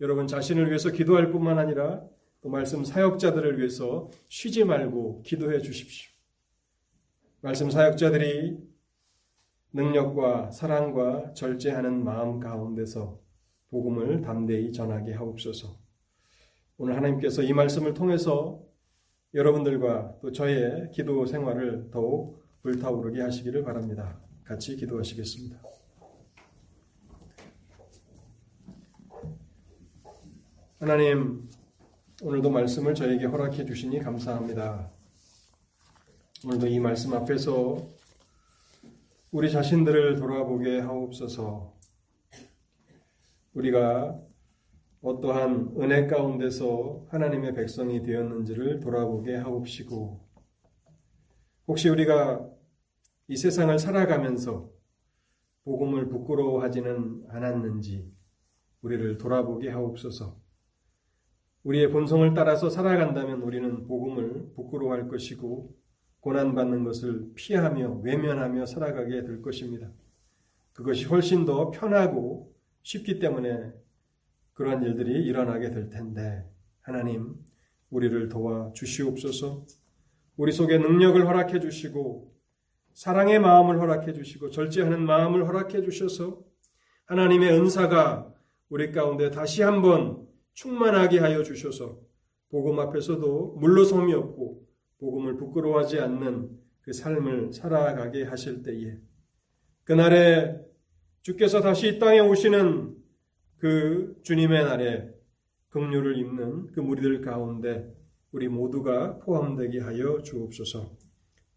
여러분 자신을 위해서 기도할 뿐만 아니라 또 말씀 사역자들을 위해서 쉬지 말고 기도해 주십시오. 말씀 사역자들이 능력과 사랑과 절제하는 마음 가운데서 복음을 담대히 전하게 하옵소서. 오늘 하나님께서 이 말씀을 통해서 여러분들과 또 저의 기도 생활을 더욱 불타오르게 하시기를 바랍니다. 같이 기도하시겠습니다. 하나님, 오늘도 말씀을 저에게 허락해 주시니 감사합니다. 오늘도 이 말씀 앞에서 우리 자신들을 돌아보게 하옵소서. 우리가 어떠한 은혜 가운데서 하나님의 백성이 되었는지를 돌아보게 하옵시고, 혹시 우리가 이 세상을 살아가면서 복음을 부끄러워하지는 않았는지 우리를 돌아보게 하옵소서. 우리의 본성을 따라서 살아간다면 우리는 복음을 부끄러워할 것이고 고난받는 것을 피하며 외면하며 살아가게 될 것입니다. 그것이 훨씬 더 편하고 쉽기 때문에 그러한 일들이 일어나게 될 텐데 하나님 우리를 도와 주시옵소서. 우리 속에 능력을 허락해 주시고 사랑의 마음을 허락해 주시고 절제하는 마음을 허락해 주셔서 하나님의 은사가 우리 가운데 다시 한번 충만하게 하여 주셔서 복음 앞에서도 물러섬이 없고 복음을 부끄러워하지 않는 그 삶을 살아가게 하실 때에 그날에 주께서 다시 이 땅에 오시는 그 주님의 날에 긍휼을 입는 그 무리들 가운데 우리 모두가 포함되게 하여 주옵소서.